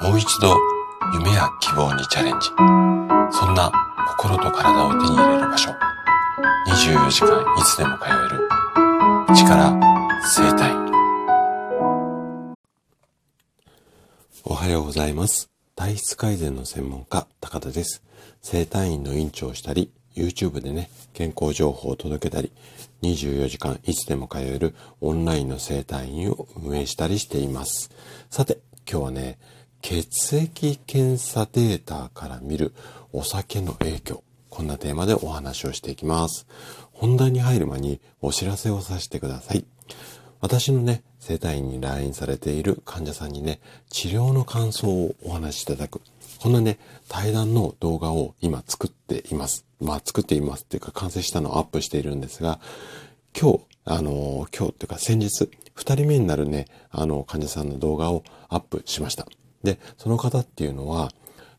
もう一度夢や希望にチャレンジ。そんな心と体を手に入れる場所。24時間いつでも通える。力生体。おはようございます。体質改善の専門家、高田です。生体院の院長をしたり、YouTube でね、健康情報を届けたり、24時間いつでも通えるオンラインの生体院を運営したりしています。さて、今日はね、血液検査データから見るお酒の影響。こんなテーマでお話をしていきます。本題に入る前にお知らせをさせてください。私のね、生体院に来院されている患者さんにね、治療の感想をお話しいただく。こんなね、対談の動画を今作っています。まあ作っていますっていうか完成したのをアップしているんですが、今日、あの、今日っていうか先日、二人目になるね、あの、患者さんの動画をアップしました。で、その方っていうのは、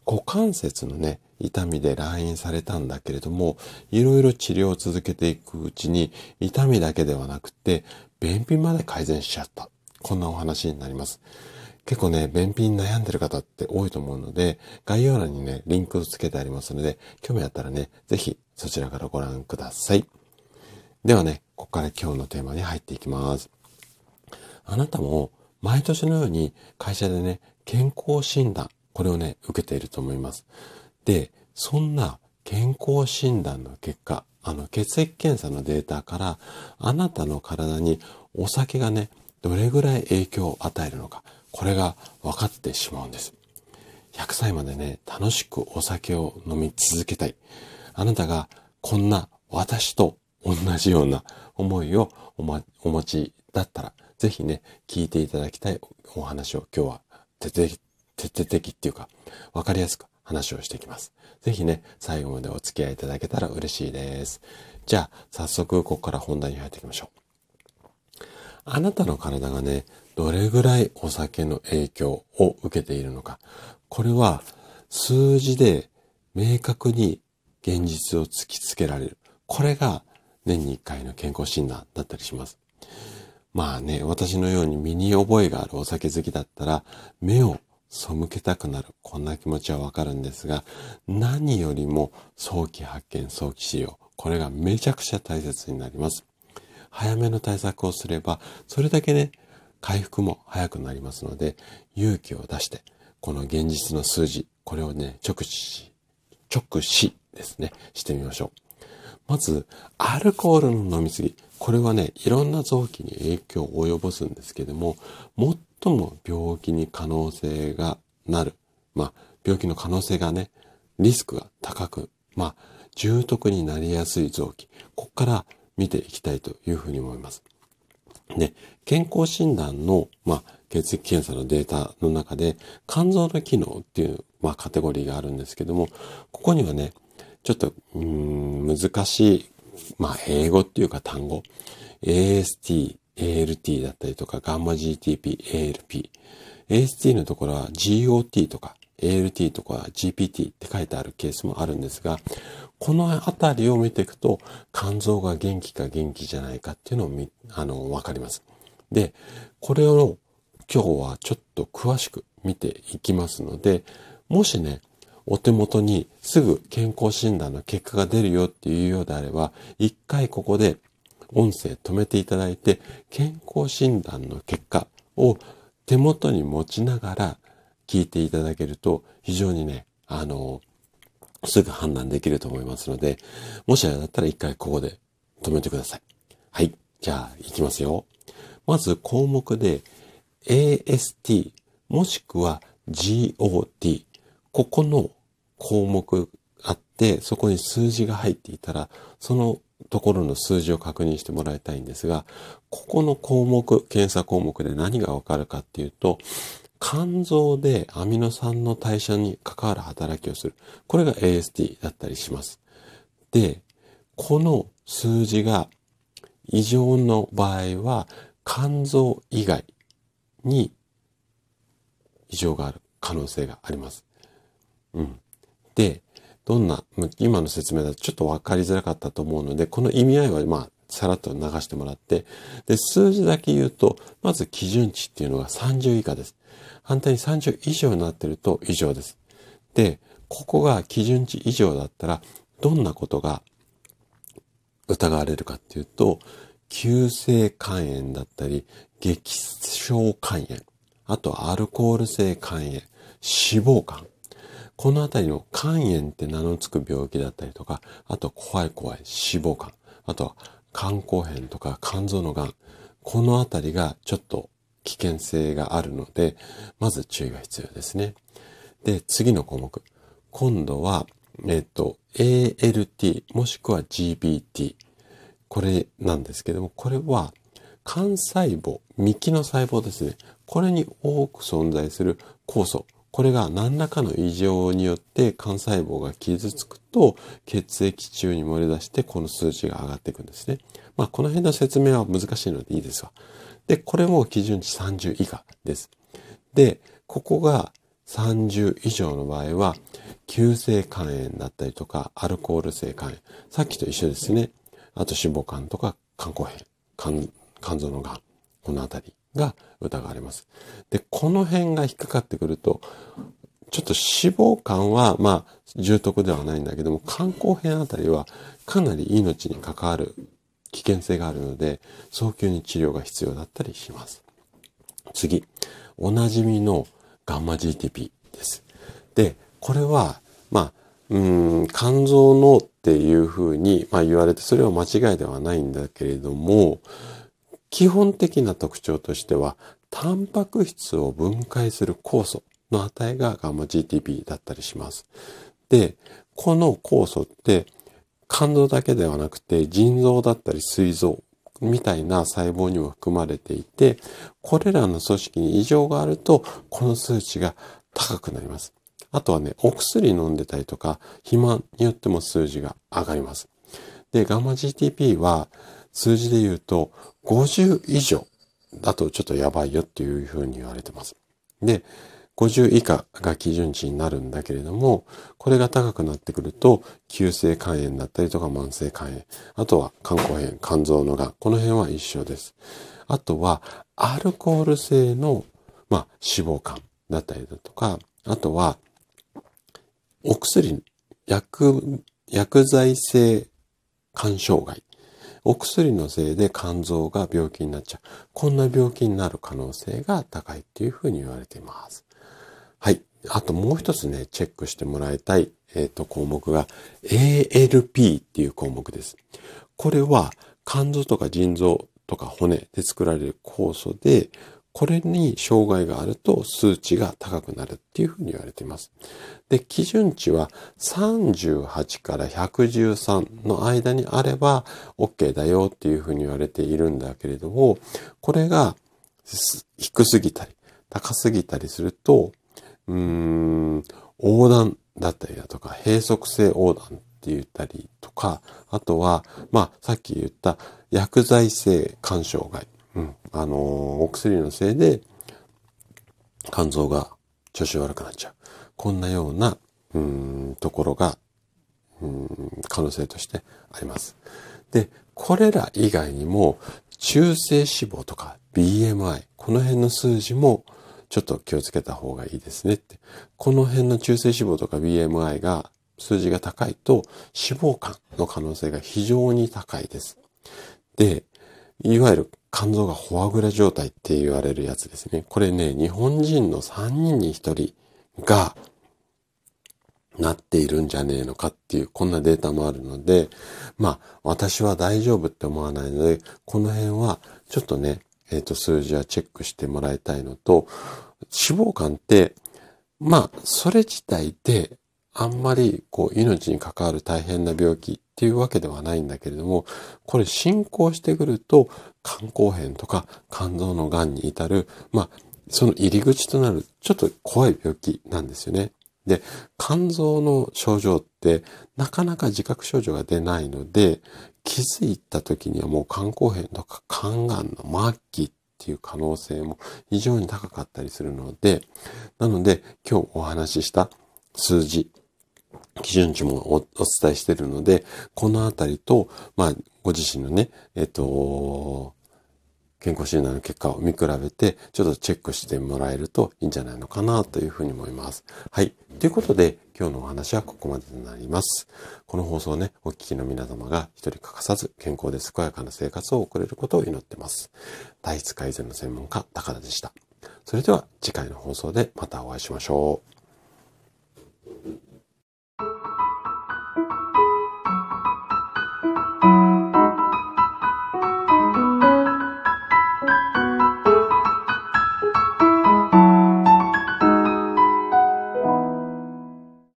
股関節のね、痛みで来院されたんだけれども、いろいろ治療を続けていくうちに、痛みだけではなくて、便秘まで改善しちゃった。こんなお話になります。結構ね、便秘に悩んでる方って多いと思うので、概要欄にね、リンクをつけてありますので、興味あったらね、ぜひそちらからご覧ください。ではね、ここから今日のテーマに入っていきます。あなたも毎年のように会社でね、健康診断、これをね、受けていると思います。で、そんな健康診断の結果、あの血液検査のデータから、あなたの体にお酒がね、どれぐらい影響を与えるのか、これが分かってしまうんです。100歳までね、楽しくお酒を飲み続けたい。あなたがこんな私と同じような思いをお,、ま、お持ちだったら、ぜひね、聞いていただきたいお話を今日は徹底徹底的っていうか、わかりやすく話をしていきます。ぜひね、最後までお付き合いいただけたら嬉しいです。じゃあ、早速ここから本題に入っていきましょう。あなたの体がね、どれぐらいお酒の影響を受けているのか。これは数字で明確に現実を突きつけられる。これが年に1回の健康診断だったりします。まあね、私のように身に覚えがあるお酒好きだったら、目を背けたくなる。こんな気持ちはわかるんですが、何よりも早期発見、早期治療。これがめちゃくちゃ大切になります。早めの対策をすれば、それだけね、回復も早くなりますので、勇気を出して、この現実の数字、これをね、直視、直視ですね、してみましょう。まず、アルコールの飲みすぎ。これはね、いろんな臓器に影響を及ぼすんですけども、最も病気に可能性がなる。まあ、病気の可能性がね、リスクが高く、まあ、重篤になりやすい臓器。ここから見ていきたいというふうに思います。で、健康診断の、まあ、血液検査のデータの中で、肝臓の機能っていう、まあ、カテゴリーがあるんですけども、ここにはね、ちょっと、うん、難しい、まあ、英語っていうか単語、AST、ALT だったりとか、ガンマ GTP、ALP。AST のところは GOT とか ALT とか GPT って書いてあるケースもあるんですが、このあたりを見ていくと、肝臓が元気か元気じゃないかっていうのを、あの、わかります。で、これを今日はちょっと詳しく見ていきますので、もしね、お手元にすぐ健康診断の結果が出るよっていうようであれば、一回ここで音声止めていただいて、健康診断の結果を手元に持ちながら聞いていただけると、非常にね、あの、すぐ判断できると思いますので、もしあれだったら一回ここで止めてください。はい。じゃあ、行きますよ。まず項目で AST もしくは GOT ここの項目あって、そこに数字が入っていたら、そのところの数字を確認してもらいたいんですが、ここの項目、検査項目で何がわかるかっていうと、肝臓でアミノ酸の代謝に関わる働きをする。これが AST だったりします。で、この数字が異常の場合は、肝臓以外に異常がある可能性があります。うん。で、どんな、今の説明だとちょっとわかりづらかったと思うので、この意味合いはまあさらっと流してもらって、で、数字だけ言うと、まず基準値っていうのが30以下です。反対に30以上になってると異常です。で、ここが基準値以上だったら、どんなことが疑われるかっていうと、急性肝炎だったり、激小肝炎、あとアルコール性肝炎、脂肪肝。このあたりの肝炎って名の付く病気だったりとか、あと怖い怖い脂肪肝、あとは肝硬変とか肝臓の癌。このあたりがちょっと危険性があるので、まず注意が必要ですね。で、次の項目。今度は、えっ、と、ALT、もしくは GBT。これなんですけども、これは幹細胞、幹の細胞ですね。これに多く存在する酵素。これが何らかの異常によって幹細胞が傷つくと血液中に漏れ出してこの数値が上がっていくんですね。まあこの辺の説明は難しいのでいいですわ。で、これも基準値30以下です。で、ここが30以上の場合は急性肝炎だったりとかアルコール性肝炎。さっきと一緒ですね。あと脂肪肝とか肝硬変、肝肝臓の癌。このあたりが疑われます。で、この辺が引っかかってくると、ちょっと脂肪肝は、まあ、重篤ではないんだけども、肝硬変あたりはかなり命に関わる危険性があるので、早急に治療が必要だったりします。次、おなじみのガンマ GTP です。で、これは、まあ、うん、肝臓のっていうふうに、まあ、言われて、それは間違いではないんだけれども、基本的な特徴としては、タンパク質を分解する酵素の値がガンマ GTP だったりします。で、この酵素って肝臓だけではなくて腎臓だったり膵臓みたいな細胞にも含まれていて、これらの組織に異常があると、この数値が高くなります。あとはね、お薬飲んでたりとか、肥満によっても数字が上がります。で、ガンマ GTP は数字で言うと50以上だとちょっとやばいよっていうふうに言われてます。で、50以下が基準値になるんだけれども、これが高くなってくると、急性肝炎だったりとか慢性肝炎、あとは肝硬変、肝臓の癌、この辺は一緒です。あとは、アルコール性の、まあ、脂肪肝だったりだとか、あとは、お薬、薬、薬剤性肝障害。お薬のせいで肝臓が病気になっちゃう。こんな病気になる可能性が高いっていうふうに言われています。はい。あともう一つね、チェックしてもらいたい、えっ、ー、と、項目が ALP っていう項目です。これは肝臓とか腎臓とか骨で作られる酵素で、これに障害があると数値が高くなるっていうふうに言われています。で、基準値は38から113の間にあれば OK だよっていうふうに言われているんだけれども、これが低すぎたり高すぎたりすると、うーん、横断だったりだとか、閉塞性横断って言ったりとか、あとは、まあ、さっき言った薬剤性肝障害。うん。あのー、お薬のせいで、肝臓が調子悪くなっちゃう。こんなような、うん、ところが、うん、可能性としてあります。で、これら以外にも、中性脂肪とか BMI、この辺の数字もちょっと気をつけた方がいいですねって。この辺の中性脂肪とか BMI が数字が高いと脂肪肝の可能性が非常に高いです。で、いわゆる肝臓がフォアグラ状態って言われるやつですね。これね、日本人の3人に1人がなっているんじゃねえのかっていう、こんなデータもあるので、まあ、私は大丈夫って思わないので、この辺はちょっとね、えっ、ー、と、数字はチェックしてもらいたいのと、脂肪肝って、まあ、それ自体で、あんまり、こう、命に関わる大変な病気っていうわけではないんだけれども、これ進行してくると、肝硬変とか肝臓の癌に至る、まあ、その入り口となるちょっと怖い病気なんですよね。で、肝臓の症状ってなかなか自覚症状が出ないので、気づいた時にはもう肝硬変とか肝がんの末期っていう可能性も非常に高かったりするので、なので今日お話しした数字、基準値もお伝えしているので、このあたりと、まあ、ご自身のね、えっと、健康診断の結果を見比べて、ちょっとチェックしてもらえるといいんじゃないのかなというふうに思います。はい。ということで、今日のお話はここまでとなります。この放送ね、お聞きの皆様が一人欠かさず健康で健やかな生活を送れることを祈ってます。体質改善の専門家、高田でした。それでは次回の放送でまたお会いしましょう。